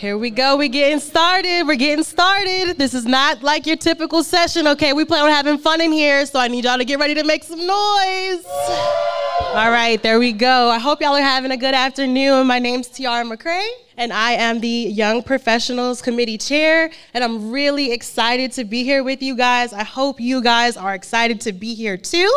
Here we go. We're getting started. We're getting started. This is not like your typical session, okay? We plan on having fun in here, so I need y'all to get ready to make some noise. All right, there we go. I hope y'all are having a good afternoon. My name's Tiara McCray, and I am the Young Professionals Committee Chair, and I'm really excited to be here with you guys. I hope you guys are excited to be here too.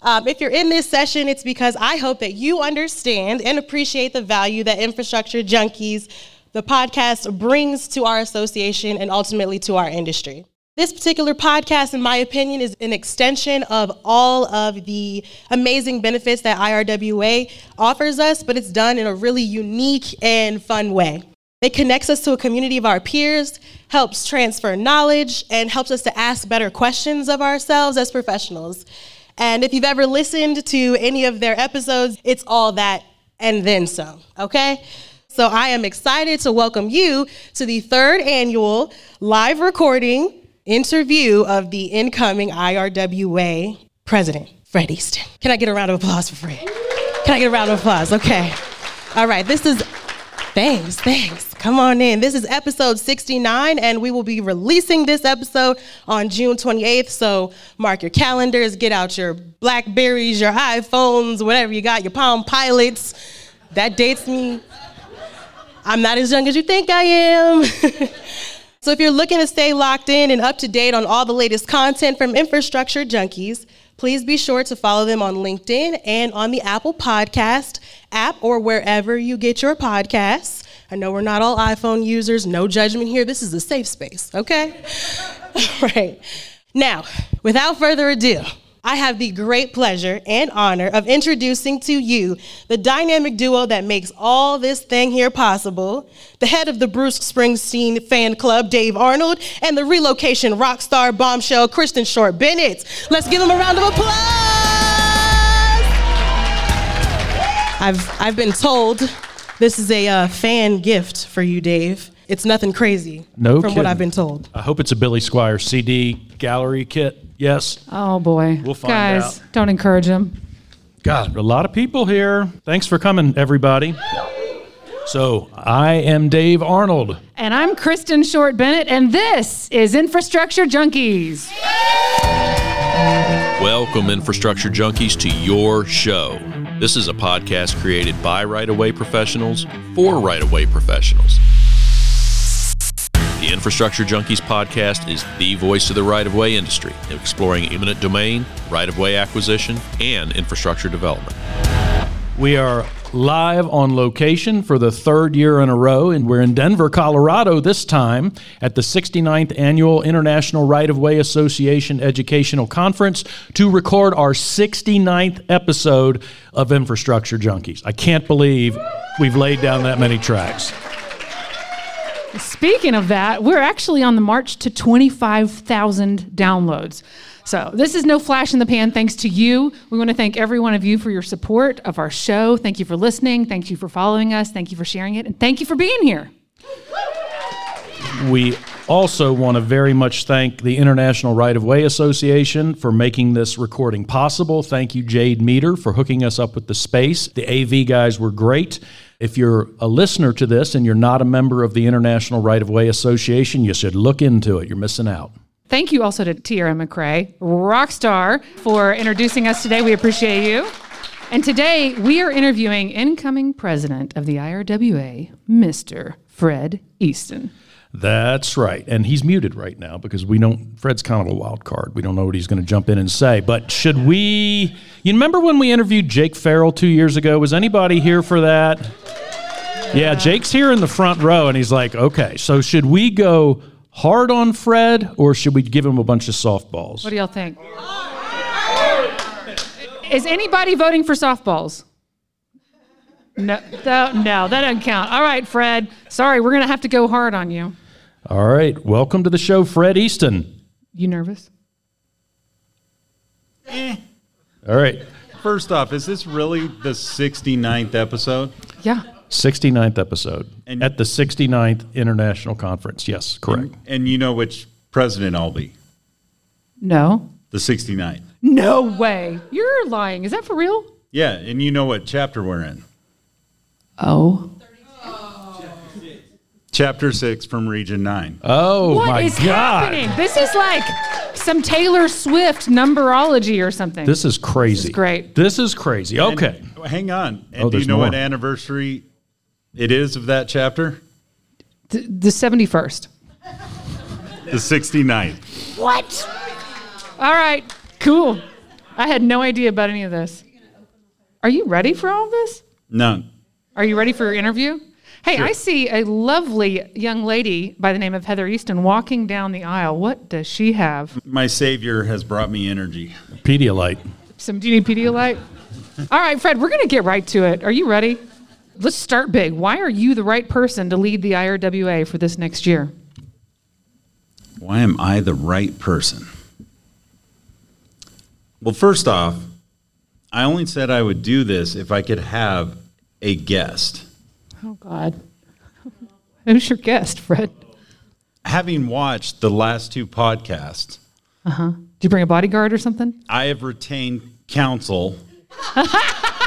Um, if you're in this session, it's because I hope that you understand and appreciate the value that Infrastructure Junkies the podcast brings to our association and ultimately to our industry. This particular podcast, in my opinion, is an extension of all of the amazing benefits that IRWA offers us, but it's done in a really unique and fun way. It connects us to a community of our peers, helps transfer knowledge, and helps us to ask better questions of ourselves as professionals. And if you've ever listened to any of their episodes, it's all that and then some, okay? So I am excited to welcome you to the third annual live recording interview of the incoming IRWA president, Fred Easton. Can I get a round of applause for Fred? Can I get a round of applause? Okay. All right, this is, thanks, thanks. Come on in. This is episode 69, and we will be releasing this episode on June 28th. So mark your calendars, get out your Blackberries, your iPhones, whatever you got, your Palm Pilots. That dates me I'm not as young as you think I am. so if you're looking to stay locked in and up to date on all the latest content from Infrastructure Junkies, please be sure to follow them on LinkedIn and on the Apple Podcast app or wherever you get your podcasts. I know we're not all iPhone users, no judgment here. This is a safe space, okay? all right. Now, without further ado, I have the great pleasure and honor of introducing to you the dynamic duo that makes all this thing here possible the head of the Bruce Springsteen fan club, Dave Arnold, and the relocation rock star bombshell, Kristen Short Bennett. Let's give them a round of applause. I've, I've been told this is a uh, fan gift for you, Dave. It's nothing crazy No from what. I've been told. I hope it's a Billy Squier CD gallery kit. Yes. Oh boy. We'll find Guys, out. don't encourage him. God, a lot of people here. Thanks for coming, everybody. So, I am Dave Arnold. And I'm Kristen Short Bennett, and this is Infrastructure Junkies. Welcome, infrastructure junkies, to your show. This is a podcast created by right of way professionals for right of way professionals. The Infrastructure Junkies podcast is the voice of the right of way industry, exploring eminent domain, right of way acquisition, and infrastructure development. We are live on location for the third year in a row, and we're in Denver, Colorado this time at the 69th Annual International Right of Way Association Educational Conference to record our 69th episode of Infrastructure Junkies. I can't believe we've laid down that many tracks. Speaking of that, we're actually on the march to 25,000 downloads. So, this is no flash in the pan thanks to you. We want to thank every one of you for your support of our show. Thank you for listening. Thank you for following us. Thank you for sharing it. And thank you for being here. We also want to very much thank the International Right of Way Association for making this recording possible. Thank you, Jade Meter, for hooking us up with the space. The AV guys were great. If you're a listener to this and you're not a member of the International Right of Way Association, you should look into it. You're missing out. Thank you also to Tiara McCray, rock star, for introducing us today. We appreciate you. And today we are interviewing incoming president of the IRWA, Mr. Fred Easton. That's right. And he's muted right now because we don't, Fred's kind of a wild card. We don't know what he's going to jump in and say. But should we, you remember when we interviewed Jake Farrell two years ago? Was anybody here for that? Yeah, Jake's here in the front row and he's like, okay, so should we go hard on Fred or should we give him a bunch of softballs? What do y'all think? Is anybody voting for softballs? No, no, no, that doesn't count. All right, Fred. Sorry, we're going to have to go hard on you. All right. Welcome to the show, Fred Easton. You nervous? Eh. All right. First off, is this really the 69th episode? Yeah. 69th episode And- at the 69th International Conference. Yes, correct. And you know which president I'll be? No. The 69th. No way. You're lying. Is that for real? Yeah, and you know what chapter we're in? Oh. Chapter six from Region Nine. Oh What my is God. happening? This is like some Taylor Swift numberology or something. This is crazy. This is great. This is crazy. Okay. And- hang on. And Oh, do you there's know what anniversary it is of that chapter? Th- the 71st. The 69th. What? All right, cool. I had no idea about any of this. Are you ready for all of this? No. Are you ready for your interview? Hey, Sure. I see a lovely young lady by the name of Heather Easton walking down the aisle. What does she have? My Savior has brought me energy. Pedialyte. Some do you need Pedialyte? All right, Fred, we're going to get right to it. Are you ready? Let's start big. Why are you the right person to lead the IRWA for this next year? Why am I the right person? Well, first off, I only said I would do this if I could have a guest. Oh, God. Who's your guest, Fred? Having watched the last two podcasts, uh huh. Did you bring a bodyguard or something? I have retained counsel.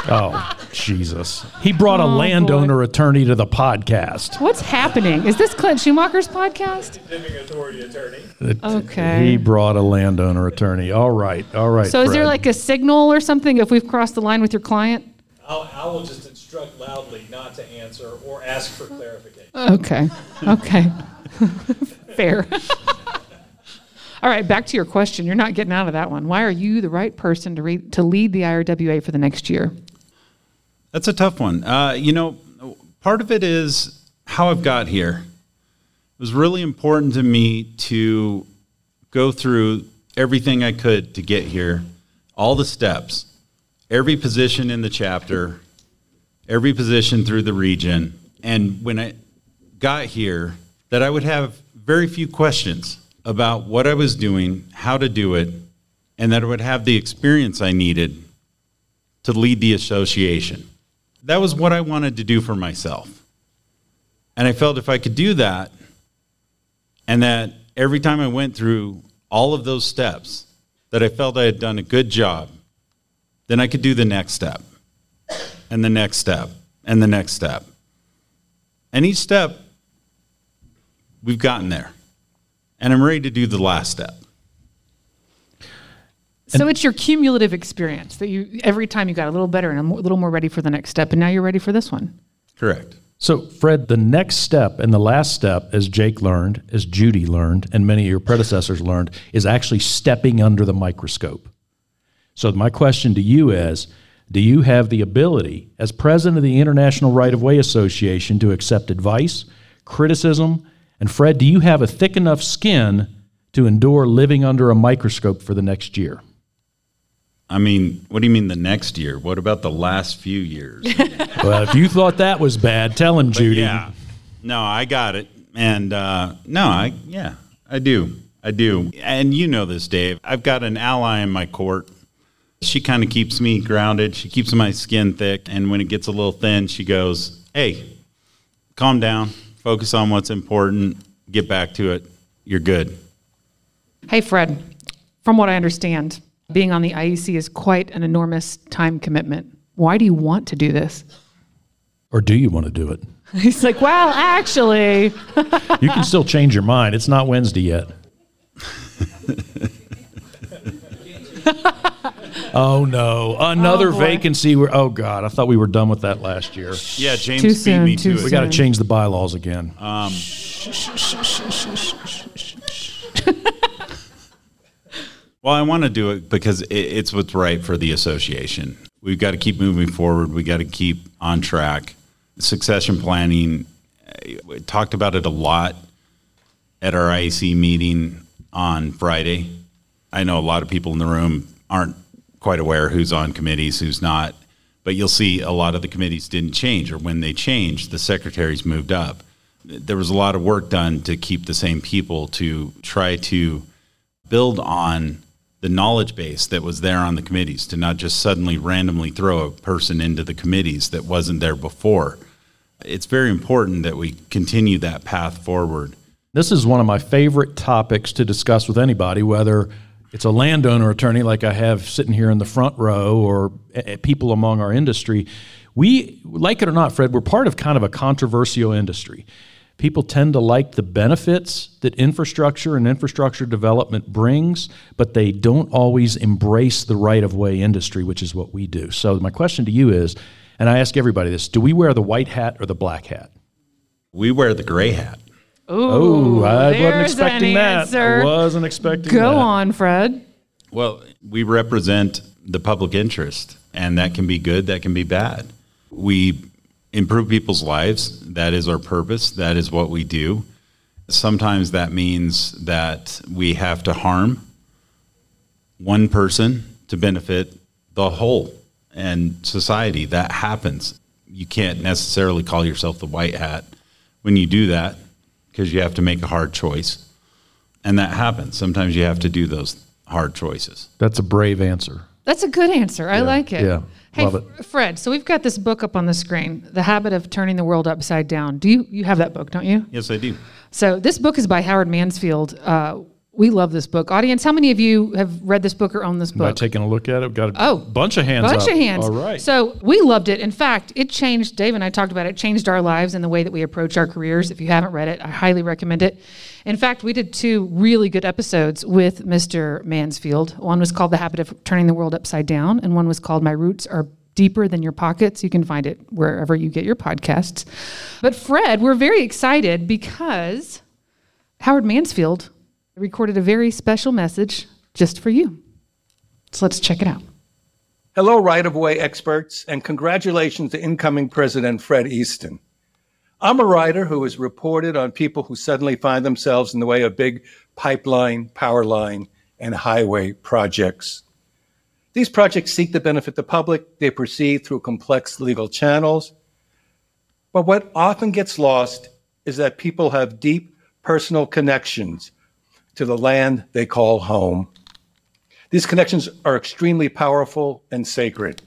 Oh, Jesus. He brought a Oh, landowner attorney to the podcast. What's happening? Is this Clint Schumacher's podcast? Authority attorney. Okay. He brought a landowner attorney. All right. All right. So is there Fred. like a signal or something if we've crossed the line with your client? I'll, I will just instruct loudly not to answer or ask for clarification. Okay. Okay. Fair. All right, back to your question. You're not getting out of that one. Why are you the right person to read, to lead the IRWA for the next year? That's a tough one. Uh, you know, part of it is how I've got here. It was really important to me to go through everything I could to get here, all the steps, every position in the chapter, every position through the region. And when I got here, that I would have very few questions about what I was doing, how to do it, and that I would have the experience I needed to lead the association. That was what I wanted to do for myself. And I felt if I could do that, and that every time I went through all of those steps, that I felt I had done a good job, then I could do the next step, and the next step, and the next step. And each step, we've gotten there. And I'm ready to do the last step. So it's your cumulative experience that you every time you got a little better and a little more ready for the next step, and now you're ready for this one. Correct. So, Fred, the next step and the last step, as Jake learned, as Judy learned, and many of your predecessors learned, is actually stepping under the microscope. So, my question to you is Do you have the ability, as president of the International Right of Way Association, to accept advice, criticism, and Fred, do you have a thick enough skin to endure living under a microscope for the next year? I mean, what do you mean the next year? What about the last few years? well, if you thought that was bad, tell him, Judy. Yeah. No, I got it. And uh, no, I yeah, I do. I do. And you know this, Dave. I've got an ally in my court. She kind of keeps me grounded. She keeps my skin thick. And when it gets a little thin, she goes, Hey, calm down. Focus on what's important. Get back to it. You're good. Hey, Fred, from what I understand, being on the IEC is quite an enormous time commitment. Why do you want to do this? Or do you want to do it? He's like, well, actually, You can still change your mind. It's not Wednesday yet. oh no, another Oh, vacancy. We're, oh God, I thought we were done with that last year. Yeah, James Too beat soon, me too to We it. got to change the bylaws again. Well, I want to do it because it, it's what's right for the association. We've got to keep moving forward. We got to keep on track. Succession planning, uh, we talked about it a lot at our IEC meeting on Friday. I know a lot of people in the room aren't quite aware who's on committees, who's not, but you'll see a lot of the committees didn't change, or when they changed, the secretaries moved up. There was a lot of work done to keep the same people to try to build on the knowledge base that was there on the committees to not just suddenly randomly throw a person into the committees that wasn't there before. It's very important that we continue that path forward. This is one of my favorite topics to discuss with anybody, whether it's a landowner attorney like I have sitting here in the front row or uh, people among our industry. We, like it or not, Fred, we're part of kind of a controversial industry. People tend to like the benefits that infrastructure and infrastructure development brings, but they don't always embrace the right of way industry, which is what we do. So, my question to you is, and I ask everybody this do we wear the white hat or the black hat? We wear the gray hat. Oh, I wasn't there's expecting an that. answer. I wasn't expecting Go that. on, Fred. Well, we represent the public interest, and that can be good, that can be bad. We improve people's lives. That is our purpose. That is what we do. Sometimes that means that we have to harm one person to benefit the whole and society. That happens. You can't necessarily call yourself the white hat when you do that because you have to make a hard choice. And that happens. Sometimes you have to do those hard choices. That's a brave answer. That's a good answer. I like it. yeah. Hey, Love it. Fred. So we've got this book up on the screen, "The Habit of Turning the World Upside Down." Do you you have that book? Don't you? Yes, I do. So this book is by Howard Mansfield. Uh, we love this book. Audience, how many of you have read this book or own this book? By taking a look at it, we've got a Oh, bunch of hands bunch up. of hands. All right. So we loved it. In fact, it changed. Dave and I talked about it. it. Changed our lives and the way that we approach our careers. If you haven't read it, I highly recommend it. In fact, we did two really good episodes with Mr. Mansfield. One was called "The Habit of Turning the World Upside Down," and one was called "My Roots Are." Deeper than your pockets. You can find it wherever you get your podcasts. But Fred, we're very excited because Howard Mansfield recorded a very special message just for you. So let's check it out. Hello, right of way experts, and congratulations to incoming President Fred Easton. I'm a writer who has reported on people who suddenly find themselves in the way of big pipeline, power line, and highway projects. These projects seek to benefit the public, they proceed through complex legal channels. But what often gets lost is that people have deep personal connections to the land they call home. These connections are extremely powerful and sacred.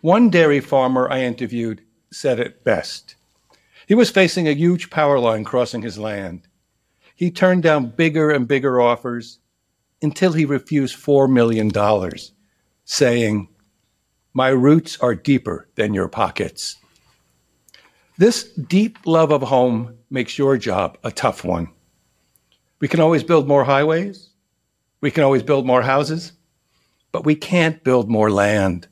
One dairy farmer I interviewed said it best. He was facing a huge power line crossing his land. He turned down bigger and bigger offers until he refused $4 million, saying, My roots are deeper than your pockets. This deep love of home makes your job a tough one. We can always build more highways. We can always build more houses, but we can't build more land.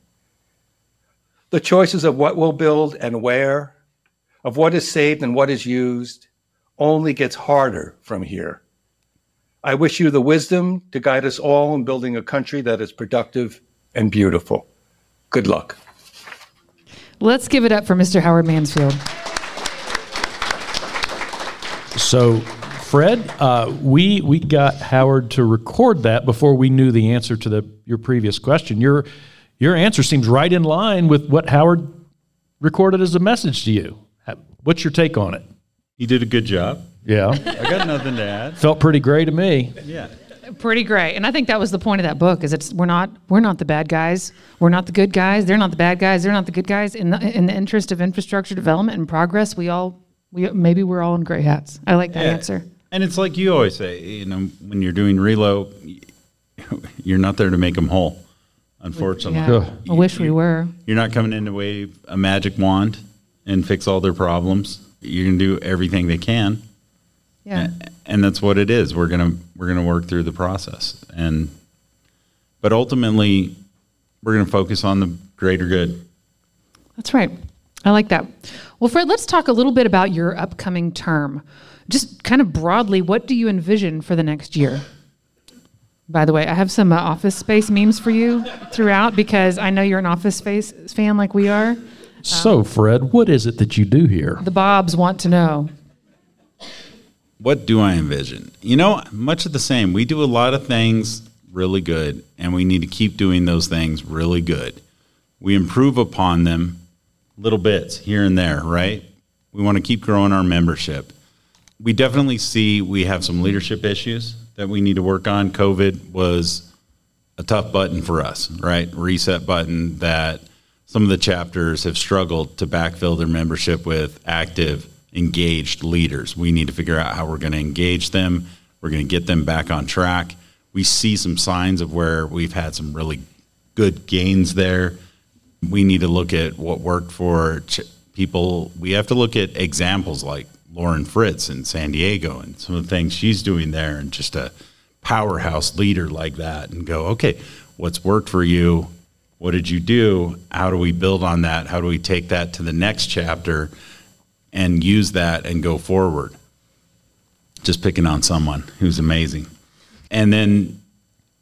The choices of what we'll build and where, of what is saved and what is used, only gets harder from here. I wish you the wisdom to guide us all in building a country that is productive and beautiful. Good luck. Let's give it up for Mr. Howard Mansfield. So, Fred, uh, we we got Howard to record that before we knew the answer to the your previous question. Your your answer seems right in line with what Howard recorded as a message to you. What's your take on it? He did a good job. Yeah, I got nothing to add. felt pretty gray to me. Yeah. Pretty great. And I think that was the point of that book is it's we're not we're not the bad guys. We're not the good guys. They're not the bad guys. They're not the good guys. In the in the interest of infrastructure development and progress, we all we maybe we're all in gray hats. I like that Yeah. answer. And it's like you always say, you know, when you're doing relo, you're not there to make them whole. Unfortunately, Yeah. Ugh. I wish we were. you're not coming in to wave a magic wand and fix all their problems. You're gonna do everything they can, Yeah. and that's what it is. We're gonna we're gonna work through the process, and but ultimately, we're gonna focus on the greater good. That's right. I like that. Well, Fred, let's talk a little bit about your upcoming term. Just kind of broadly, what do you envision for the next year? By the way, I have some uh, Office Space memes for you throughout because I know you're an Office Space fan like we are. So, Fred, what is it that you do here? The Bobs want to know. What do I envision? You know, much of the same. We do a lot of things really good, and we need to keep doing those things really good. We improve upon them little bits here and there, right? We want to keep growing our membership. We definitely see we have some leadership issues that we need to work on. COVID was a tough button for us, right? Reset button that some of the chapters have struggled to backfill their membership with active, engaged leaders. We need to figure out how we're going to engage them. We're going to get them back on track. We see some signs of where we've had some really good gains there. We need to look at what worked for ch- people. We have to look at examples like Lauren Fritz in San Diego and some of the things she's doing there, and just a powerhouse leader like that, and go, okay, what's worked for you? What did you do? How do we build on that? How do we take that to the next chapter and use that and go forward? Just picking on someone who's amazing. And then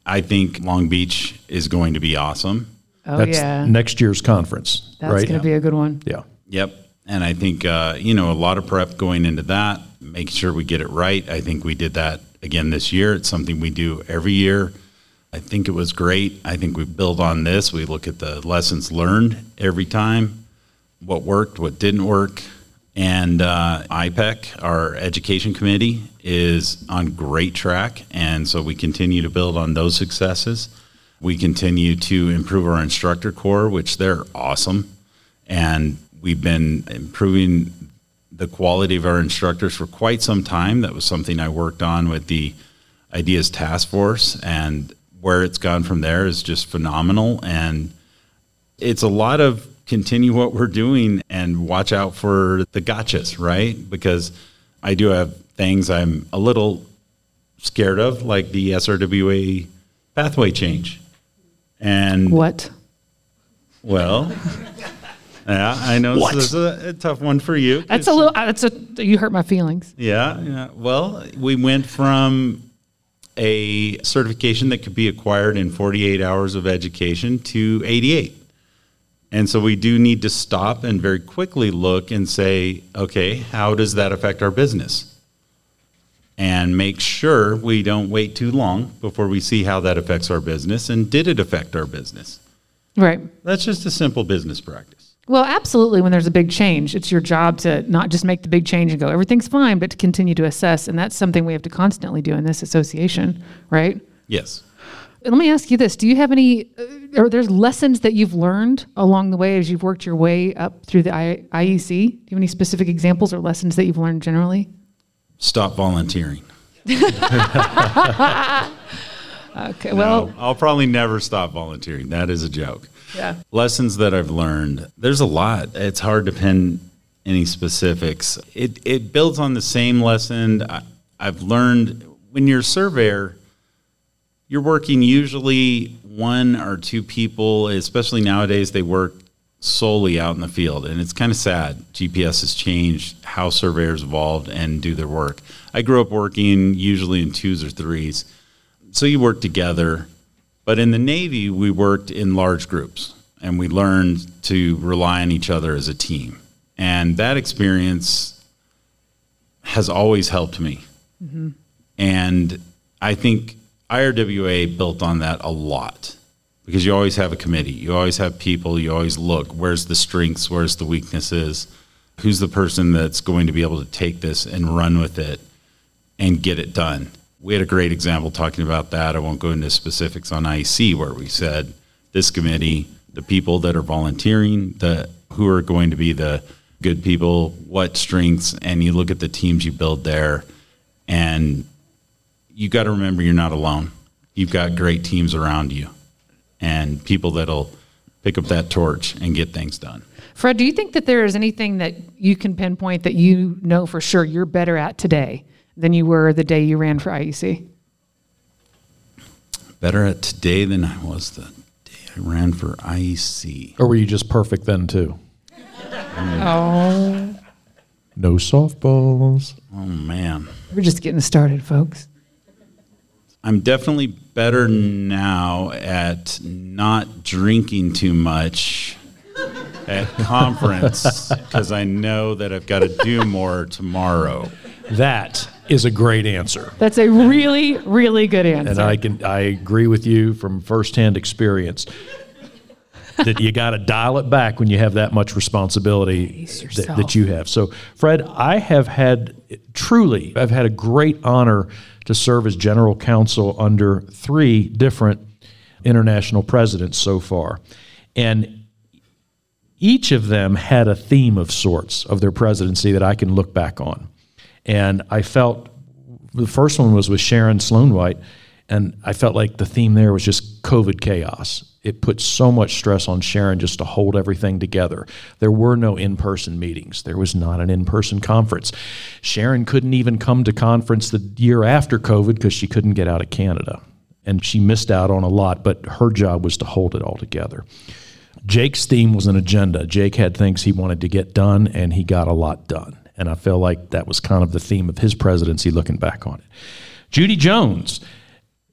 I think Long Beach is going to be awesome. Oh That's yeah, next year's conference, that's right? going to be a good one. yeah. Yep. And I think, uh, you know, a lot of prep going into that, making sure we get it right. I think we did that again this year. It's something we do every year. I think it was great. I think we build on this. We look at the lessons learned every time, what worked, what didn't work. And uh, IPEC, our education committee, is on great track. And so we continue to build on those successes. We continue to improve our instructor core, which they're awesome. And we've been improving the quality of our instructors for quite some time. That was something I worked on with the Ideas Task Force. And where it's gone from there is just phenomenal. And it's a lot of continue what we're doing and watch out for the gotchas, right? Because I do have things I'm a little scared of, like the SRWA pathway change. And What? well, yeah, I know this is a, a tough one for you. That's a little. Uh, That's a. You hurt my feelings. Yeah, yeah. Well, we went from a certification that could be acquired in 48 hours of education to 88. And so we do need to stop and very quickly look and say, okay, how does that affect our business? And make sure we don't wait too long before we see how that affects our business and did it affect our business? Right. That's just a simple business practice. Well, absolutely. When there's a big change, it's your job to not just make the big change and go everything's fine, but to continue to assess, and that's something we have to constantly do in this association, right? Yes. Let me ask you this: Do you have any? Uh, or there's lessons that you've learned along the way as you've worked your way up through the I, IEC? Do you have any specific examples or lessons that you've learned generally? Stop volunteering. Okay. Well, No, I'll probably never stop volunteering. That is a joke. Yeah. Lessons that I've learned. There's a lot. It's hard to pin any specifics. It it builds on the same lesson I, I've learned when you're a surveyor. You're working usually one or two people, especially nowadays. They work solely out in the field, and it's kind of sad. GPS has changed how surveyors evolved and do their work. I grew up working usually in twos or threes so you work together. But in the Navy, we worked in large groups and we learned to rely on each other as a team. And that experience has always helped me. Mm-hmm. And I think IRWA built on that a lot because you always have a committee, you always have people, you always look where's the strengths, where's the weaknesses, who's the person that's going to be able to take this and run with it and get it done. We had a great example talking about that. I won't go into specifics on IEC where we said this committee, the people that are volunteering, the who are going to be the good people, what strengths, and you look at the teams you build there, and you got to remember you're not alone. You've got great teams around you, and people that'll pick up that torch and get things done. Fred, do you think that there is anything that you can pinpoint that you know for sure you're better at today than you were the day you ran for IEC? Better at today than I was the day I ran for IEC. Or were you just perfect then too? Mm. Oh, No softballs. Oh man. we're just getting started, folks. I'm definitely better now at not drinking too much at conference because I know that I've got to do more tomorrow. That is a great answer. That's a really, really good answer. And I can I agree with you from firsthand experience that you got to dial it back when you have that much responsibility that, that you have. So, Fred, I have had truly, I've had a great honor to serve as general counsel under three different international presidents so far. And each of them had a theme of sorts of their presidency that I can look back on. And I felt the first one was with Sharon Sloan White, and I felt like the theme there was just COVID chaos. it put so much stress on Sharon just to hold everything together. There were no in person meetings, there was not an in person conference. Sharon couldn't even come to conference the year after COVID because she couldn't get out of Canada. And she missed out on a lot, but her job was to hold it all together. Jake's theme was an agenda. Jake had things he wanted to get done, and he got a lot done. And I feel like that was kind of the theme of his presidency looking back on it. Judy Jones.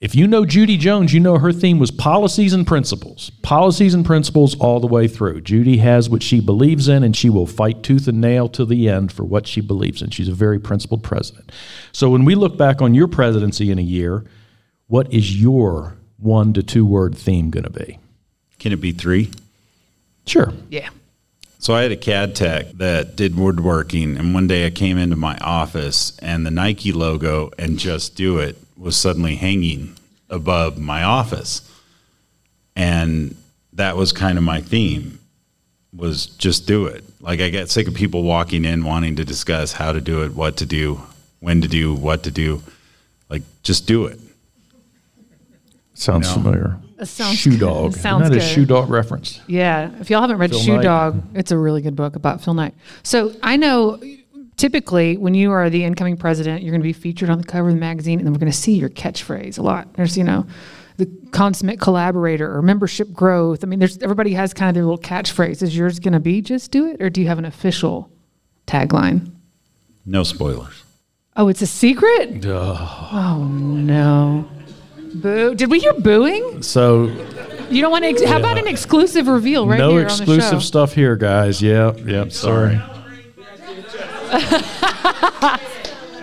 If you know Judy Jones, you know her theme was policies and principles. Policies and principles all the way through. Judy has what she believes in, and she will fight tooth and nail to the end for what she believes in. She's a very principled president. So when we look back on your presidency in a year, what is your one to two word theme going to be? Can it be three? Sure. Yeah. So I had a CAD tech that did woodworking, and one day I came into my office, and the Nike logo and "Just Do It" was suddenly hanging above my office, and that was kind of my theme was just do it. Like I get sick of people walking in wanting to discuss how to do it, what to do, when to do, what to do. Like just do it. Sounds No. familiar. That sounds Shoe good. Dog. Sounds Isn't that good. a Shoe Dog reference? Yeah, if y'all haven't read Phil Shoe Knight. Dog, it's a really good book about Phil Knight. So I know typically when you are the incoming president, you're going to be featured on the cover of the magazine, and then we're going to see your catchphrase a lot. There's, you know, the consummate collaborator or membership growth. I mean, there's everybody has kind of their little catchphrase. Is yours going to be just do it, or do you have an official tagline? No spoilers. Oh, it's a secret. Oh no. Boo! Did we hear booing? So You don't want to? Ex- how about an exclusive reveal right no here on the show? exclusive stuff here, guys. Yeah, yeah. Sorry.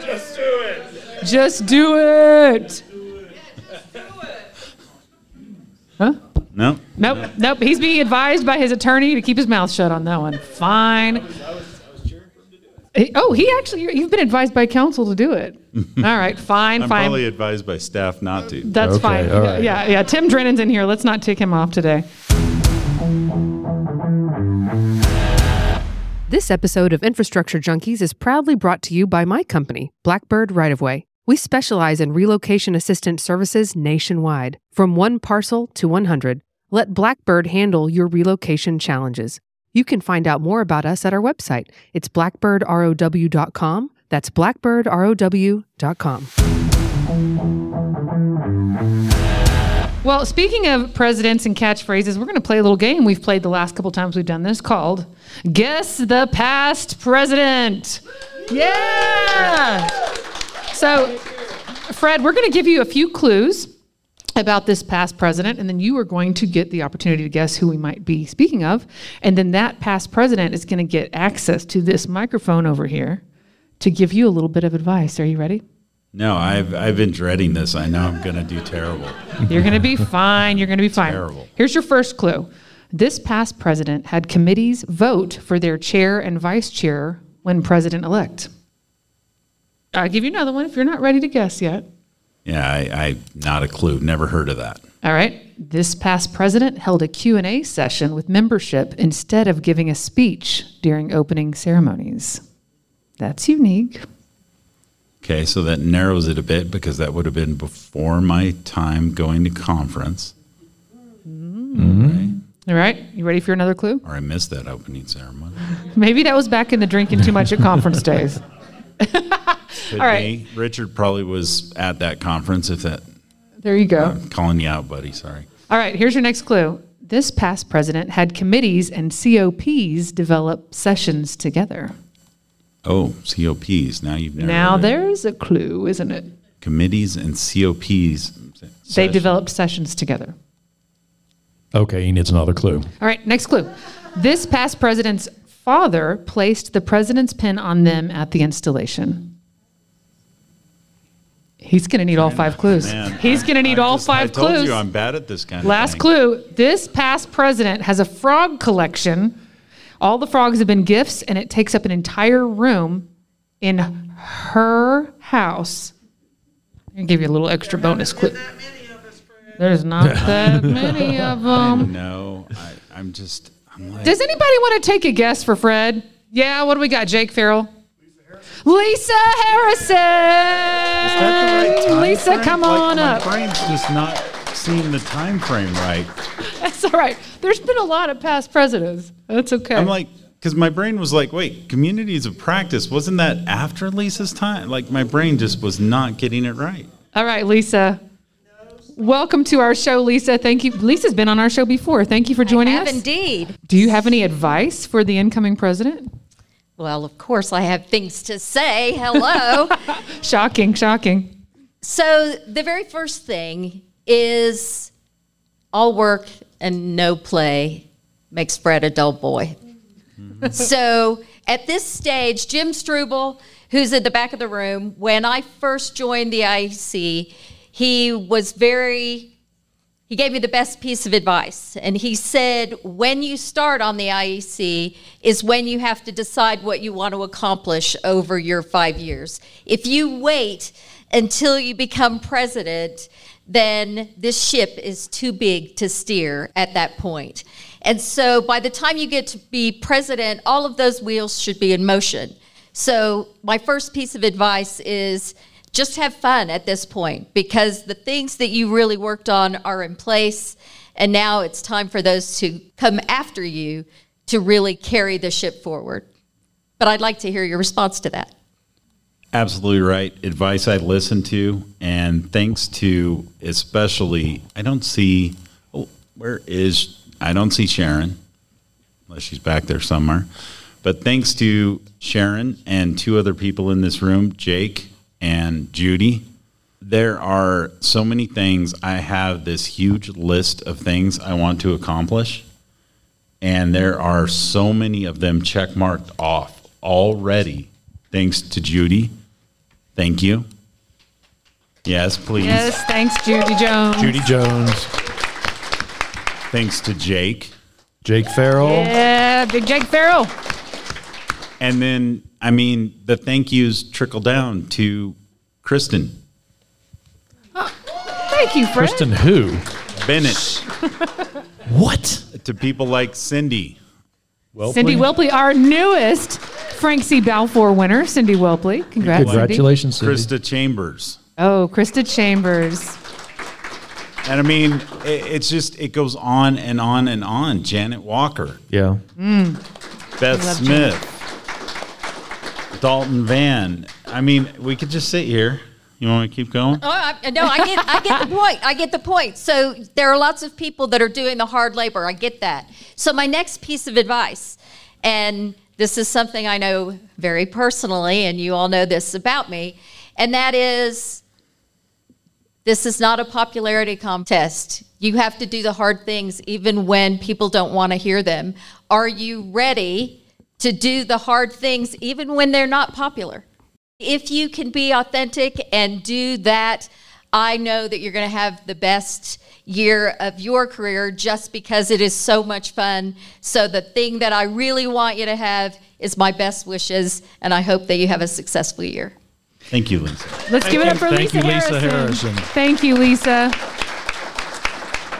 Just do it. Just do it. Huh? No. Nope, nope. He's being advised by his attorney to keep his mouth shut on that one. Fine. He- oh, he actually, you're- you've been advised by counsel to do it. All right, fine, I'm fine. probably advised by staff not to. That's Okay, fine. all right. Yeah, yeah. Tim Drennan's in here. Let's not take him off today. This episode of Infrastructure Junkies is proudly brought to you by my company, Blackbird Right of Way. We specialize in relocation assistance services nationwide. From one parcel to 100, let Blackbird handle your relocation challenges. You can find out more about us at our website. It's blackbirdrow.com. That's blackbirdrow.com. Well, speaking of presidents and catchphrases, we're going to play a little game we've played the last couple times we've done this called Guess the Past President. Yeah! So, Fred, we're going to give you a few clues about this past president, and then you are going to get the opportunity to guess who we might be speaking of. And then that past president is going to get access to this microphone over here to give you a little bit of advice. Are you ready? No, I've I've been dreading this. I know I'm gonna do terrible. You're going to be fine. You're going to be fine. Terrible. Here's your first clue. This past president had committees vote for their chair and vice chair when president elect. I'll give you another one if you're not ready to guess yet. Yeah, I, I not a clue. Never heard of that. All right. This past president held a Q&A session with membership instead of giving a speech during opening ceremonies. That's unique. Okay, so that narrows it a bit because that would have been before my time going to conference, mm-hmm. All right. You ready for another clue? or I missed that opening ceremony. Maybe that was back in the drinking too much at conference days. Could All right. be. Richard probably was at that conference. If that, There you go. I'm calling you out, buddy. Sorry. All right, here's your next clue. This past president had committees and COPs develop sessions together. Oh, COPs. Now you've narrowed Now it. there's a clue, isn't it? committees and COPs. They session. developed sessions together. Okay, he needs another clue. All right, next clue. This past president's father placed the president's pin on them at the installation. He's going to need all five clues. Man, He's going to need I all just- five I told clues. you I'm bad at this kind Last of thing. clue. This past president has a frog collection. All the frogs have been gifts, and it takes up an entire room in her house. I'll give you a little extra bonus clue. There's not that many of them. No, I, I'm just. I'm like. Does anybody want to take a guess for Fred? Yeah, what do we got? Jake Farrell? Lisa Harrison! Lisa, come on my up. My brain's just not seeing the time frame right. That's all right. There's been a lot of past presidents. That's okay. I'm like, because my brain was like, wait, communities of practice, wasn't that after Lisa's time? Like, my brain just was not getting it right. all right, Lisa. Welcome to our show, Lisa. Thank you. Lisa's been on our show before. Thank you for joining have us. indeed. Do you have any advice for the incoming president? Well, of course, I have things to say. Hello. Shocking, shocking. so, the very first thing is all work and no play makes Fred a dull boy. Mm-hmm. so, at this stage, Jim Struble, who's at the back of the room, when I first joined the IEC, he was very he gave me the best piece of advice. And he said, when you start on the IEC is when you have to decide what you want to accomplish over your five years. If you wait until you become president, then this ship is too big to steer at that point. And so by the time you get to be president, all of those wheels should be in motion. So my first piece of advice is just have fun at this point because the things that you really worked on are in place and now it's time for those to come after you to really carry the ship forward but i'd like to hear your response to that Absolutely right. Advice I listen to, and thanks to especially, I don't see, oh, where is, I don't see Sharon, unless she's back there somewhere. But thanks to Sharon and two other people in this room, Jake and Judy, there are so many things. I have this huge list of things I want to accomplish, and there are so many of them check marked off already. Thanks to Judy. Thank you. Yes, please. Yes, thanks, Judy Jones. Judy Jones, Thanks to Jake. Jake Farrell. Yeah, Big Jake Farrell. And then, I mean, the thank yous trickle down to Kristen Thank you, Fred. Kristen who? Bennett, What? to people like Cindy. Well, Cindy Welpley, our newest Frank C. Balfour winner. Cindy Welpley. Congrats, Congratulations, Cindy. Krista Chambers. Oh, Krista Chambers. And I mean, it, it's just, it goes on and on and on. Janet Walker, Yeah. Mm. Beth love Smith, Dalton Van. I mean, we could just sit here. You want to keep going? Oh, I, no, I get, I get the point. I get the point. So there are lots of people that are doing the hard labor. I get that. So my next piece of advice, and this is something I know very personally, and you all know this about me, and that is this is not a popularity contest. You have to do the hard things even when people don't want to hear them. Are you ready to do the hard things even when they're not popular? If you can be authentic and do that, I know that you're going to have the best year of your career just because it is so much fun. So, the thing that I really want you to have is my best wishes, and I hope that you have a successful year. Thank you, Lisa. Let's give it up for Thank Lisa, you, Lisa Harrison. Harrison. Thank you, Lisa.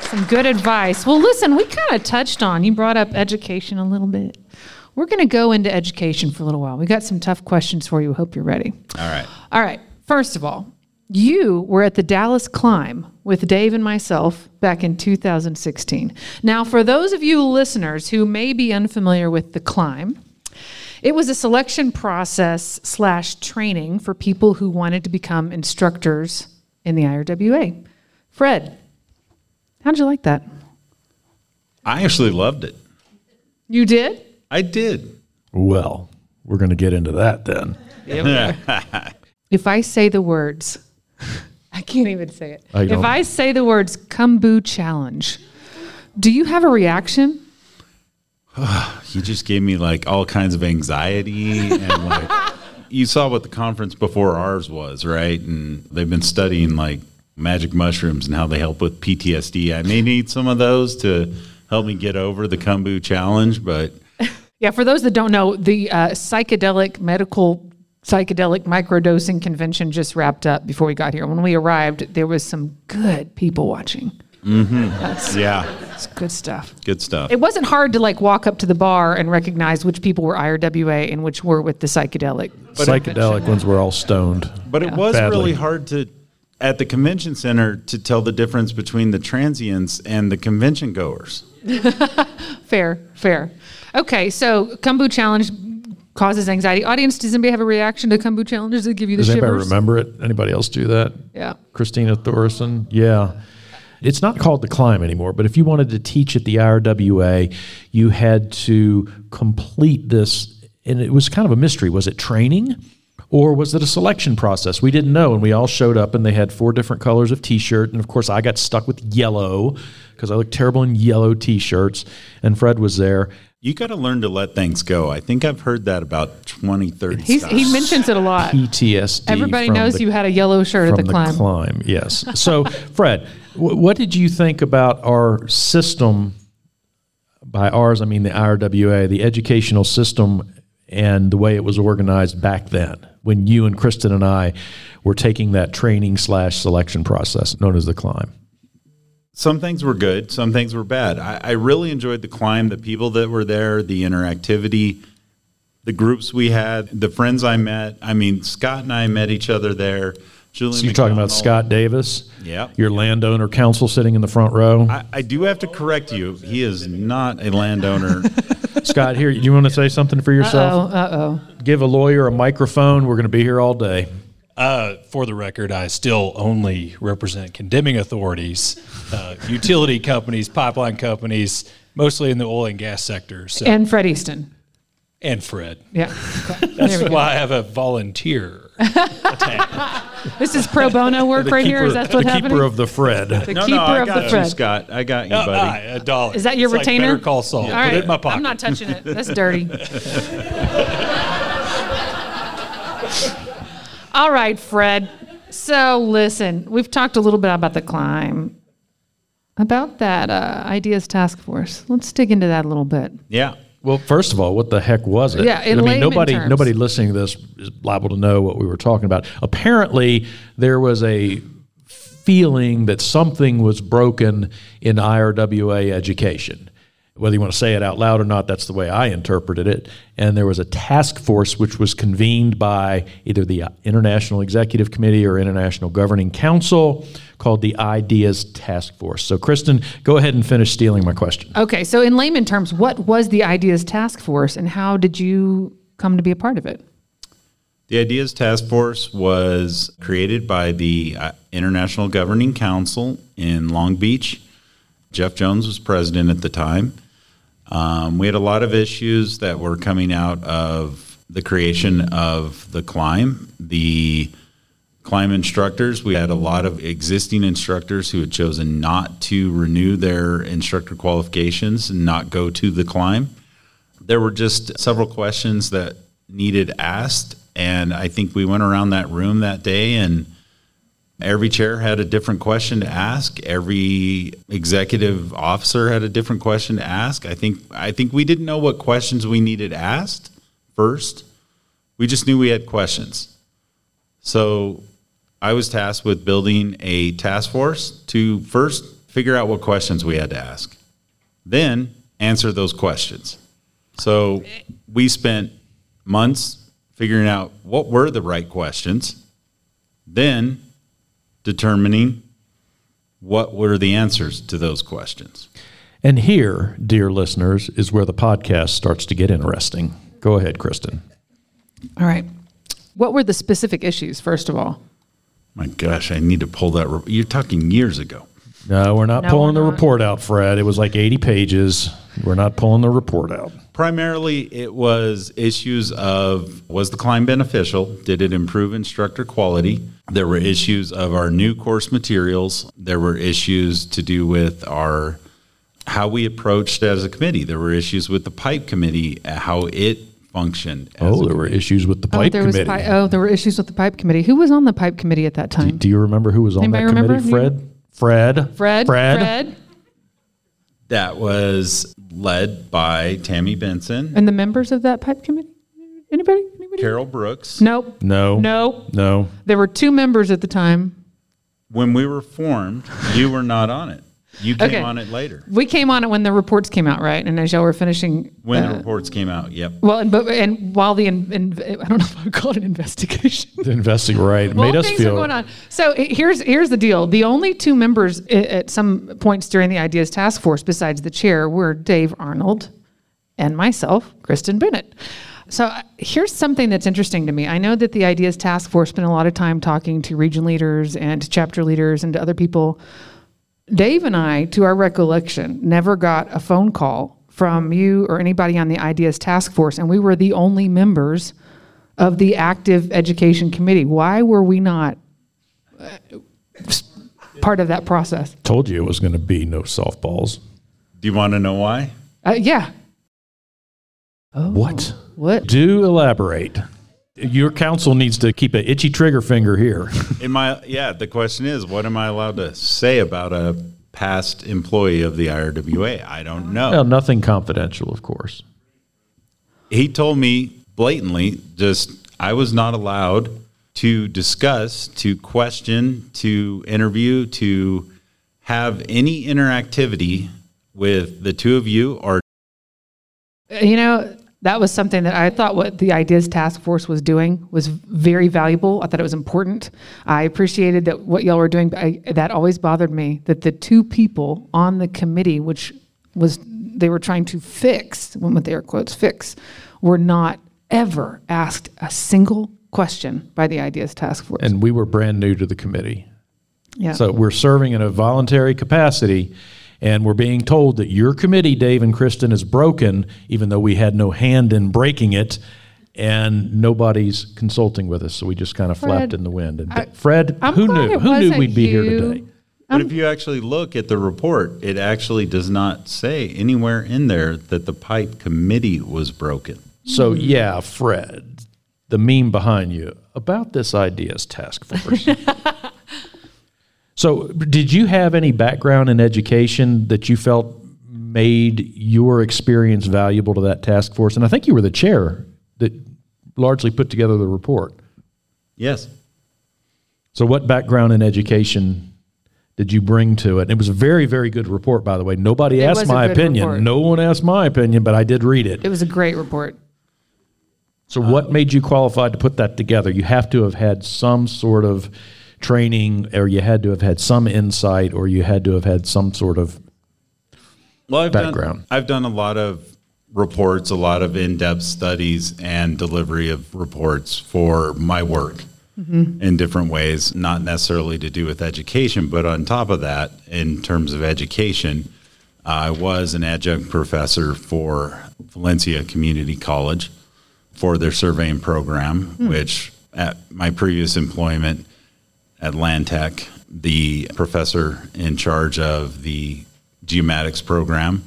Some good advice. Well, listen, we kind of touched on, you brought up education a little bit. We're going to go into education for a little while. We got some tough questions for you. Hope you're ready. All right. All right. First of all, you were at the Dallas Climb with Dave and myself back in 2016. Now, for those of you listeners who may be unfamiliar with the climb, it was a selection process slash training for people who wanted to become instructors in the IRWA. Fred, how'd you like that? I actually loved it. You did? I did. Well, we're going to get into that then. If I say the words, I can't even say it. I if I say the words Kumbu Challenge, do you have a reaction? You just gave me like all kinds of anxiety and like you saw what the conference before ours was, right? And they've been studying like magic mushrooms and how they help with PTSD. I may need some of those to help me get over the Kumbu challenge, but Yeah, for those that don't know, the uh, psychedelic medical psychedelic microdosing convention just wrapped up before we got here. When we arrived, there was some good people watching. That's, yeah, that's good stuff. good stuff. It wasn't hard to like walk up to the bar and recognize which people were IRWA and which were with the psychedelic. Psychedelic ones were all stoned. But it was Badly. really hard to at the convention center to tell the difference between the transients and the convention goers. Fair, fair. Okay, so Kumbu Challenge causes anxiety. Audience, does anybody have a reaction to Kumbu challenges that give you the Does anybody shivers? remember it? Anybody else do that? Yeah. Christina Thorson? Yeah. It's not called the climb anymore, but if you wanted to teach at the IRWA, you had to complete this, and it was kind of a mystery. Was it training? Or was it a selection process? We didn't know, and we all showed up, and they had four different colors of T-shirt, and of course, I got stuck with yellow because I looked terrible in yellow T-shirts, and Fred was there. You got to learn to let things go. I think I've heard that about 20, 30 He's, he mentions it a lot. PTSD. Everybody knows the- you had a yellow shirt at from the climb. climb. Yes. So, Fred, wh- what did you think about our system? By ours, I mean the IRWA, the educational system, and the way it was organized back then, when you and Kristen and I were taking that training slash selection process known as the climb. Some things were good, some things were bad. I, I really enjoyed the climb, the people that were there, the interactivity, the groups we had, the friends I met. I mean, Scott and I met each other there. Julie So you're talking about Scott Davis, Yep. your landowner counsel sitting in the front row. I, I do have to correct you. He is not a landowner. Scott, here, you want to say something for yourself? Uh-oh, uh-oh. Give a lawyer a microphone. We're going to be here all day. Uh, for the record, I still only represent condemning authorities, uh, utility companies, pipeline companies, mostly in the oil and gas sector. So, and, And Fred Easton. And Fred. Yeah. Okay. That's There we go. why I have a volunteer. This is pro bono work right here. Is that the what's keeper of the Fred. the no, keeper no, I of got the you, Fred. Scott. I got you, Uh, buddy. aye, a dollar. Is that your It's like retainer? Better call Saul. All Put right. it in my pocket. I'm not touching it. That's dirty. All right, Fred. So listen, we've talked a little bit about the climb, about that uh, ideas task force. Let's dig into that a little bit. Yeah. Well, first of all, what the heck was it? Yeah, in I mean, nobody terms. nobody listening to this is liable to know what we were talking about. Apparently, there was a feeling that something was broken in IRWA education. Whether you want to say it out loud or not, that's the way I interpreted it. And there was a task force which was convened by either the International Executive Committee or International Governing Council called the Ideas Task Force. So, Kristen, go ahead and finish stealing my question. Okay, so in layman terms, what was the ideas task force, and how did you come to be a part of it? The Ideas Task Force was created by the uh, International Governing Council in Long Beach. Jeff Jones was president at the time. Um, we had a lot of issues that were coming out of the creation of the climb. The climb instructors, we had a lot of existing instructors who had chosen not to renew their instructor qualifications and not go to the climb there were just several questions that needed asked and i think we went around that room that day and every chair had a different question to ask. Every executive officer had a different question to ask. I think i think we didn't know what questions we needed asked first. We just knew we had questions. So i was tasked with building a task force to first figure out what questions we had to ask then answer those questions. So we spent months figuring out what were the right questions, then determining what were the answers to those questions. And here, dear listeners, is where the podcast starts to get interesting. Go ahead, Kristen. All right. What were the specific issues, first of all? My gosh, I need to pull that. Re- You're talking years ago. No, we're not No, pulling we're the not. report out, Fred. It was like 80 pages. We're not pulling the report out. Primarily, it was issues of was the climb beneficial? Did it improve instructor quality? There were issues of our new course materials. There were issues to do with our how we approached as a committee. There were issues with the pipe committee, how it functioned. As Oh, a there were issues with the oh, pipe there was committee. pi- oh, there were issues with the pipe committee. Who was on the pipe committee at that time? Do you remember who was on Anybody that committee? remember? Fred? Fred? Fred. Fred? Fred. That was led by Tammy Benson, And the members of that pipe committee? Anybody? Anybody? Carol Brooks. Nope. No. No. No. There were two members at the time. When we were formed, you were not on it. You came Okay. on it later We came on it when the reports came out, right? And as y'all were finishing, when uh, the reports came out. Yep. well, and, but and while the in, in, I don't know if I would call it an investigation. The investigate right Well, made us feel going on. So i- here's here's the deal. The only two members i- at some points during the Ideas Task Force, besides the chair, were Dave Arnold and myself, Kristen Bennett. So uh, here's something that's interesting to me. I know that the Ideas Task Force spent a lot of time talking to region leaders and to chapter leaders and to other people. Dave and I, to our recollection, never got a phone call from you or anybody on the Ideas Task Force, and we were the only members of the active education committee. Why were we not uh, part of that process? told you it was going to be no softballs. Do you want to know why? Uh, yeah. What? What? Do elaborate. Your counsel needs to keep an itchy trigger finger here. In my yeah, the question is, what am I allowed to say about a past employee of the IRWA? I don't know. well, nothing confidential, of course. he told me blatantly just I was not allowed to discuss, to question, to interview, to have any interactivity with the two of you or uh, You know, that was something that I thought what the Ideas Task Force was doing was very valuable. I thought it was important. I appreciated that what y'all were doing, I, that always bothered me that the two people on the committee, which was they were trying to fix, with air quotes, fix, were not ever asked a single question by the Ideas Task Force. And we were brand new to the committee. yeah. So we're serving in a voluntary capacity, and we're being told that your committee, Dave and Kristen, is broken, even though we had no hand in breaking it, and nobody's consulting with us. So we just kind of flapped in the wind. And I- Fred, I'm who knew? Who knew we'd be here today? but if you actually look at the report, it actually does not say anywhere in there that the pipe committee was broken. So yeah, Fred, the meme behind you about this ideas task force. so did you have any background in education that you felt made your experience valuable to that task force? And I think you were the chair that largely put together the report. Yes. So what background in education did you bring to it? It was a very, very good report, by the way. Nobody It asked my opinion. report. No one asked my opinion, but I did read it. it was a great report. So, what made you qualified to put that together? You have to have had some sort of training, or you had to have had some insight, or you had to have had some sort of. Well, I've background. Done, I've done a lot of reports, a lot of in-depth studies, and delivery of reports for my work mm-hmm. in different ways. Not necessarily to do with education, but on top of that, in terms of education, I was an adjunct professor for Valencia Community College for their surveying program, hmm. which at my previous employment at Landtech, the professor in charge of the geomatics program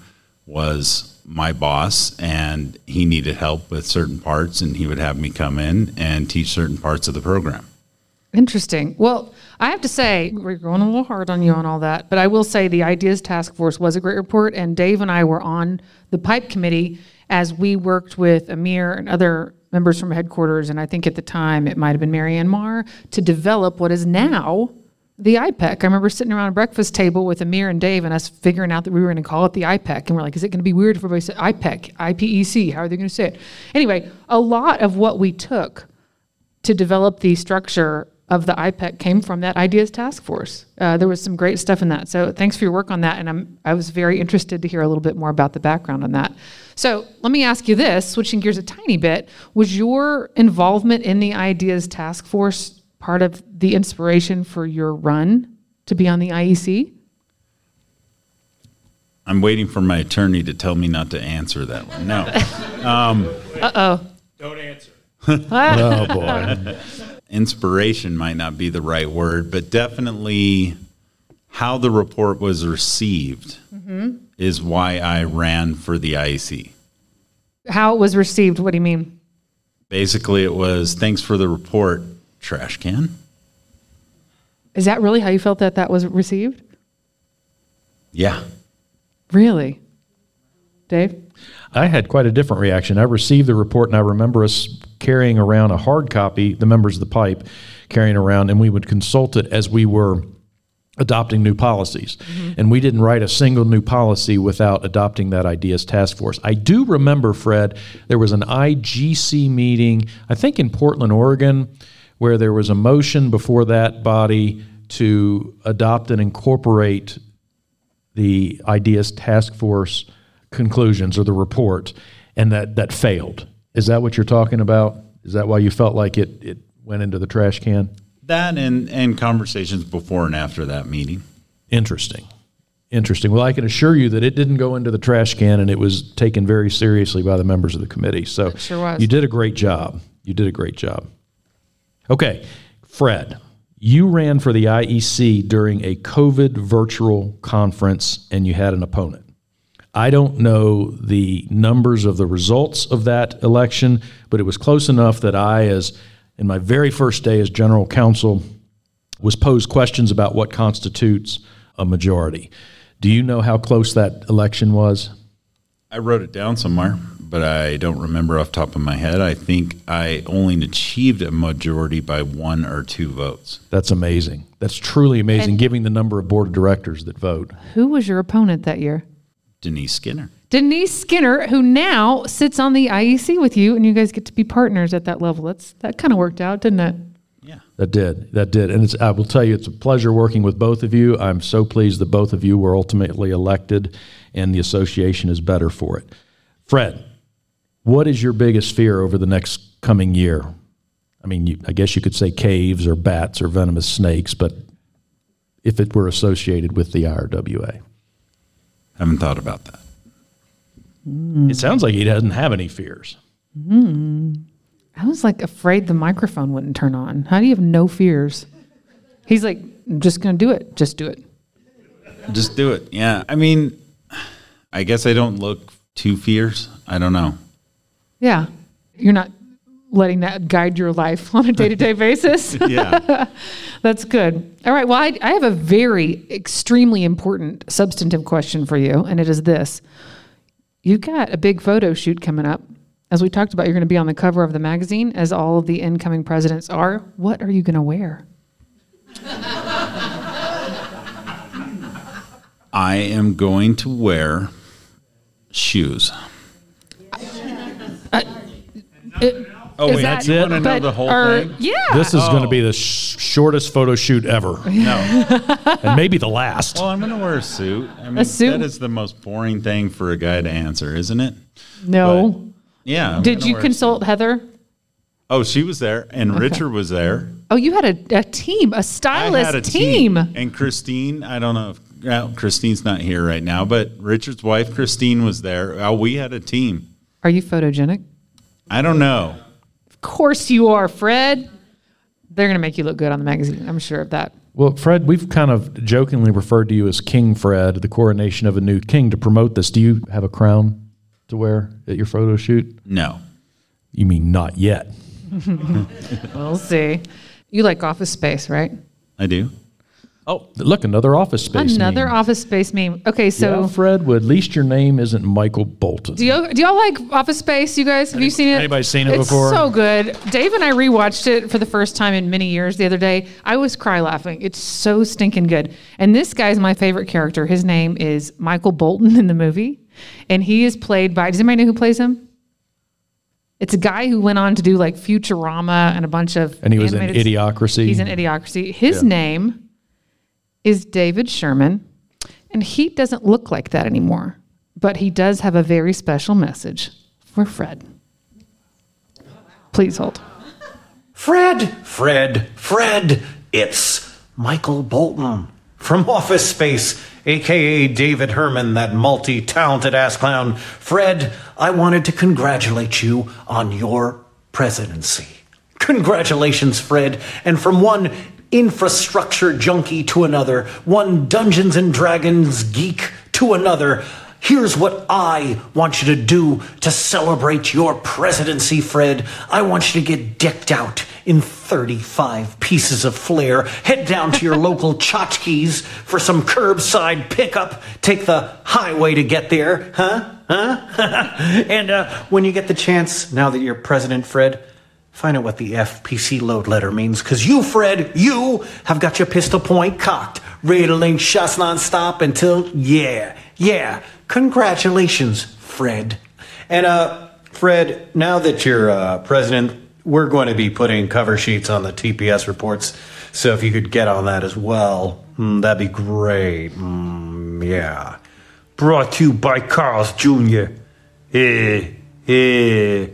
was my boss, and he needed help with certain parts, and he would have me come in and teach certain parts of the program. Interesting. Well, I have to say, we're going a little hard on you on all that, but I will say the Ideas Task Force was a great report, and Dave and I were on the PIPE committee as we worked with Amir and other members from headquarters, and I think at the time it might have been Marianne Marr, to develop what is now the IPEC. I remember sitting around a breakfast table with Amir and Dave and us figuring out that we were going to call it the IPEC. And we're like, is it going to be weird if everybody said IPEC, IPEC? How are they going to say it? Anyway, a lot of what we took to develop the structure of the IPEC came from that ideas task force. Uh, there was some great stuff in that. So thanks for your work on that. And I'm, I was very interested to hear a little bit more about the background on that. So let me ask you this, switching gears a tiny bit, was your involvement in the ideas task force part of the inspiration for your run to be on the IEC? I'm waiting for my attorney to tell me not to answer that one. No. Um, uh oh. Don't answer. oh boy! Inspiration might not be the right word, but definitely how the report was received mm-hmm. is why I ran for the IEC. How it was received? What do you mean? Basically, it was thanks for the report, trash can. Is that really how you felt that that was received? Yeah. Really? Dave? I had quite a different reaction. I received the report, and I remember us carrying around a hard copy, the members of the pipe carrying around, and we would consult it as we were adopting new policies. Mm-hmm. And we didn't write a single new policy without adopting that ideas task force. I do remember, Fred, there was an IGC meeting, I think in Portland, Oregon, where there was a motion before that body to adopt and incorporate the ideas task force conclusions or the report, and that, that failed. Is that what you're talking about? Is that why you felt like it, it went into the trash can? That and, and conversations before and after that meeting. Interesting. Interesting. Well, I can assure you that it didn't go into the trash can and it was taken very seriously by the members of the committee. So sure was. you did a great job. You did a great job. Okay, Fred, you ran for the IEC during a COVID virtual conference and you had an opponent. I don't know the numbers of the results of that election, but it was close enough that I, as in my very first day as general counsel, was posed questions about what constitutes a majority. Do you know how close that election was? I wrote it down somewhere, but I don't remember off the top of my head. I think I only achieved a majority by one or two votes. That's amazing. That's truly amazing, And- given the number of board of directors that vote. Who was your opponent that year? Denise Skinner. Denise Skinner, who now sits on the IEC with you, and you guys get to be partners at that level. That's that kind of worked out, didn't it? Yeah, that did. That did. And it's, I will tell you, it's a pleasure working with both of you. I'm so pleased that both of you were ultimately elected, and the association is better for it. Fred, what is your biggest fear over the next coming year? I mean, you, I guess you could say caves or bats or venomous snakes, but if it were associated with the IRWA, Haven't thought about that. Mm. it sounds like he doesn't have any fears. Mm. I was like afraid the microphone wouldn't turn on. How do you have no fears? He's like, I'm just gonna do it. Just do it. Just do it. Yeah. I mean, I guess I don't look too fierce. I don't know. Yeah. You're not letting that guide your life on a day to day basis. Yeah. That's good. All right. Well, I, I have a very extremely important substantive question for you, and it is this. You've got a big photo shoot coming up. As we talked about, you're going to be on the cover of the magazine, as all of the incoming presidents are. What are you going to wear? I am going to wear shoes. Uh, it- Oh, is wait, that- that's it? Wanna know the whole are- thing? Yeah. This is going to Oh. be the sh- shortest photo shoot ever, No. and maybe the last. Well, I'm going to wear a suit. I mean, A suit? that is the most boring thing for a guy to answer, isn't it? no. Yeah. I'm Did gonna you wear a consult Heather? Oh, she was there, and Richard was there. Oh, you had a, a team, a I stylist had a team. And Christine, I don't know if well, Christine's not here right now, but Richard's wife, Christine, was there. Oh, we had a team. Are you photogenic? I don't know. Of course you are, Fred. They're going to make you look good on the magazine. I'm sure of that. Well, Fred, we've kind of jokingly referred to you as King Fred, the coronation of a new king. To promote this, do you have a crown to wear at your photo shoot? No. You mean not yet? We'll see. You like office space, right? I do. Oh, look, another office space. Another meme. office space meme. Okay, so yeah, Fred, well, at least your name isn't Michael Bolton. do you do y'all like Office Space? You guys, have you seen it? anybody seen it it's before? so good. Dave and I rewatched it for the first time in many years the other day. I was cry laughing. It's so stinking good. And this guy's my favorite character. His name is Michael Bolton in the movie, and he is played by. Does anybody know who plays him? It's a guy who went on to do like Futurama and a bunch of. And he was in animated- Idiocracy. He's in Idiocracy. His Yeah. name is David Sherman, and he doesn't look like that anymore. But he does have a very special message for Fred. Please hold. Fred, Fred, Fred, it's Michael Bolton from Office Space, aka David Herman, that multi talented ass clown. Fred, I wanted to congratulate you on your presidency. Congratulations, Fred. And from one infrastructure junkie to another, one Dungeons and Dragons geek to another, Here's what I want you to do to celebrate your presidency, Fred. I want you to get decked out in 35 pieces of flair. Head down to your local Chotchkie's for some curbside pickup. Take the highway to get there, huh? Huh? and uh, when you get the chance, now that you're president, Fred, find out what the FPC load letter means. Because you, Fred, you have got your pistol point cocked, Riddling shots nonstop until, yeah, yeah. Congratulations, Fred. And, uh, Fred, now that you're uh, president, we're going to be putting cover sheets on the TPS reports. So if you could get on that as well, mm, that'd be great. Mm, yeah. Brought to you by Carl's Jr. Eh, eh,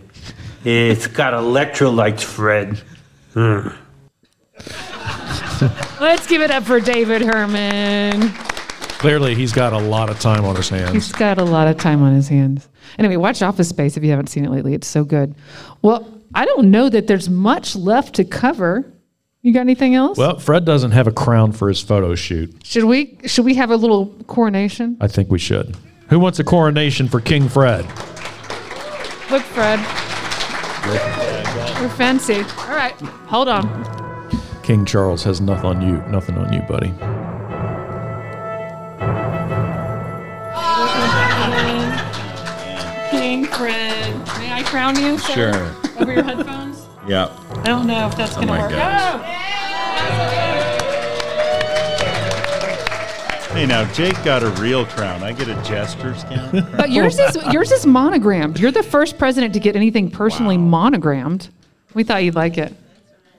it's got electrolytes, Fred. Hmm. Let's give it up for David Herman. Clearly, he's got a lot of time on his hands. He's got a lot of time on his hands. Anyway, watch Office Space if you haven't seen it lately. It's so good. Well, I don't know that there's much left to cover. You got anything else? Well, Fred doesn't have a crown for his photo shoot. should we should we have a little coronation? I think we should. Who wants a coronation for King Fred? Look, Fred. We're fancy. All right, hold on. King Charles has nothing on you. Nothing on you, buddy. King Fred. May I crown you? Sir? Sure. Over your headphones? Yeah. I don't know if that's oh gonna my work. gosh. Oh! Hey, now Jake got a real crown. I get a jester's crown. But yours is yours is monogrammed. You're the first president to get anything personally monogrammed. We thought you'd like it.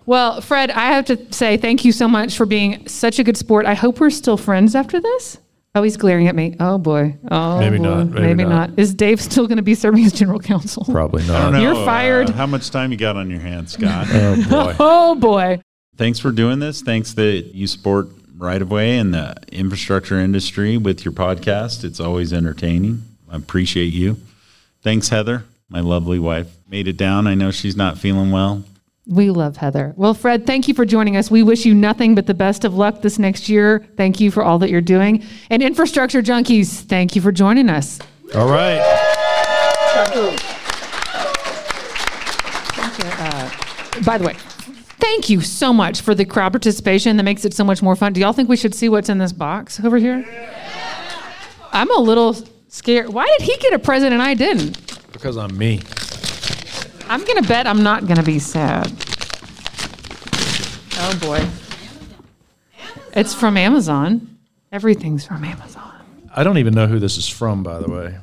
Well, Fred, I have to say thank you so much for being such a good sport. I hope we're still friends after this. Oh, he's glaring at me. Oh boy. Oh, Maybe boy. not. Maybe not. not. Is Dave still going to be serving as general counsel? Probably not. don't know. You're fired. uh, how much time you got on your hands, Scott? Oh boy. Oh boy. Thanks for doing this. Thanks that you support right of way and the infrastructure industry with your podcast. It's always entertaining. I appreciate you. Thanks, Heather, my lovely wife. Made it down. I know she's not feeling well. We love Heather. Well, Fred, thank you for joining us. We wish you nothing but the best of luck this next year. Thank you for all that you're doing. And infrastructure junkies, thank you for joining us. All right. Thank you. Uh by the way, thank you so much for the crowd participation that makes it so much more fun. Do y'all think we should see what's in this box over here? I'm a little scared. Why did he get a present and I didn't? Because I'm me. I'm going to bet I'm not going to be sad. Oh boy. It's from Amazon. Everything's from Amazon. I don't even know who this is from, by the way.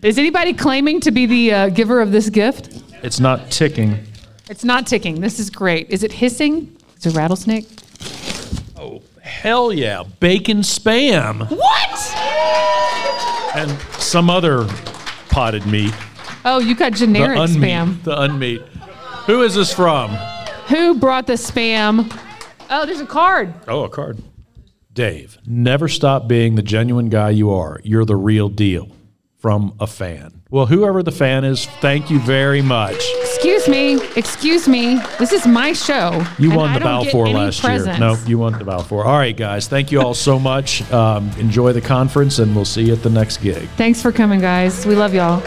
Is anybody claiming to be the uh, giver of this gift? It's not ticking. It's not ticking. This is great. Is it hissing? It's a rattlesnake. Oh, hell yeah. Bacon spam. What? And some other potted meat. Oh, you got generic The unmeat. spam. The unmeat. Who is this from? Who brought the spam? Oh, there's a card. Oh, a card. Dave, never stop being the genuine guy you are. You're the real deal. From a fan. Well, whoever the fan is, thank you very much. Excuse me. Excuse me. This is my show. You won I the get Balfour last presents. year. No, you won the Balfour. All right, guys. Thank you all so much. Um, enjoy the conference, and we'll see you at the next gig. Thanks for coming, guys. We love y'all.